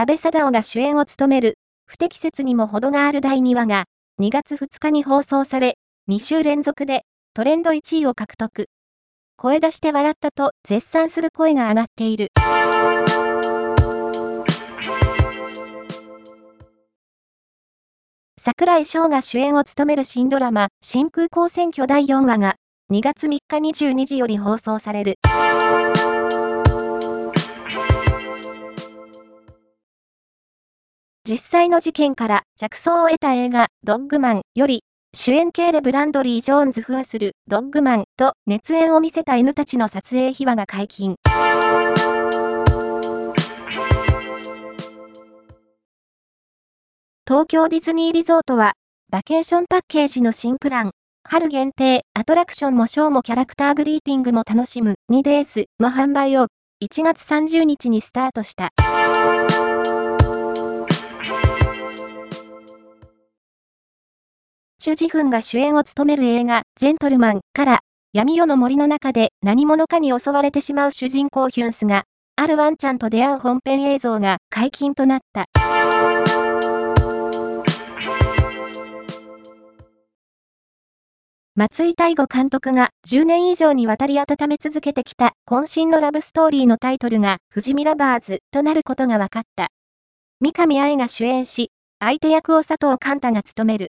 安倍貞夫が主演を務める、不適切にも程がある第2話が、2月2日に放送され、2週連続でトレンド1位を獲得。声出して笑ったと絶賛する声が上がっている。桜井翔が主演を務める新ドラマ、新空港選挙第4話が、2月3日22時より放送される。実際の事件から着想を得た映画、ドッグマンより、主演系でブランドリー・ジョーンズ扮するドッグマンと熱演を見せた犬たちの撮影秘話が解禁。東京ディズニーリゾートは、バケーションパッケージの新プラン、春限定、アトラクションもショーもキャラクターグリーティングも楽しむ 2days の販売を1月30日にスタートした。チュ・ジフンが主演を務める映画、ジェントルマンから闇夜の森の中で何者かに襲われてしまう主人公ヒュンスが、あるワンちゃんと出会う本編映像が解禁となった。松井大吾監督が10年以上にわたり温め続けてきた渾身のラブストーリーのタイトルが富士見ラバーズとなることが分かった。三上愛が主演し、相手役を佐藤寛太が務める。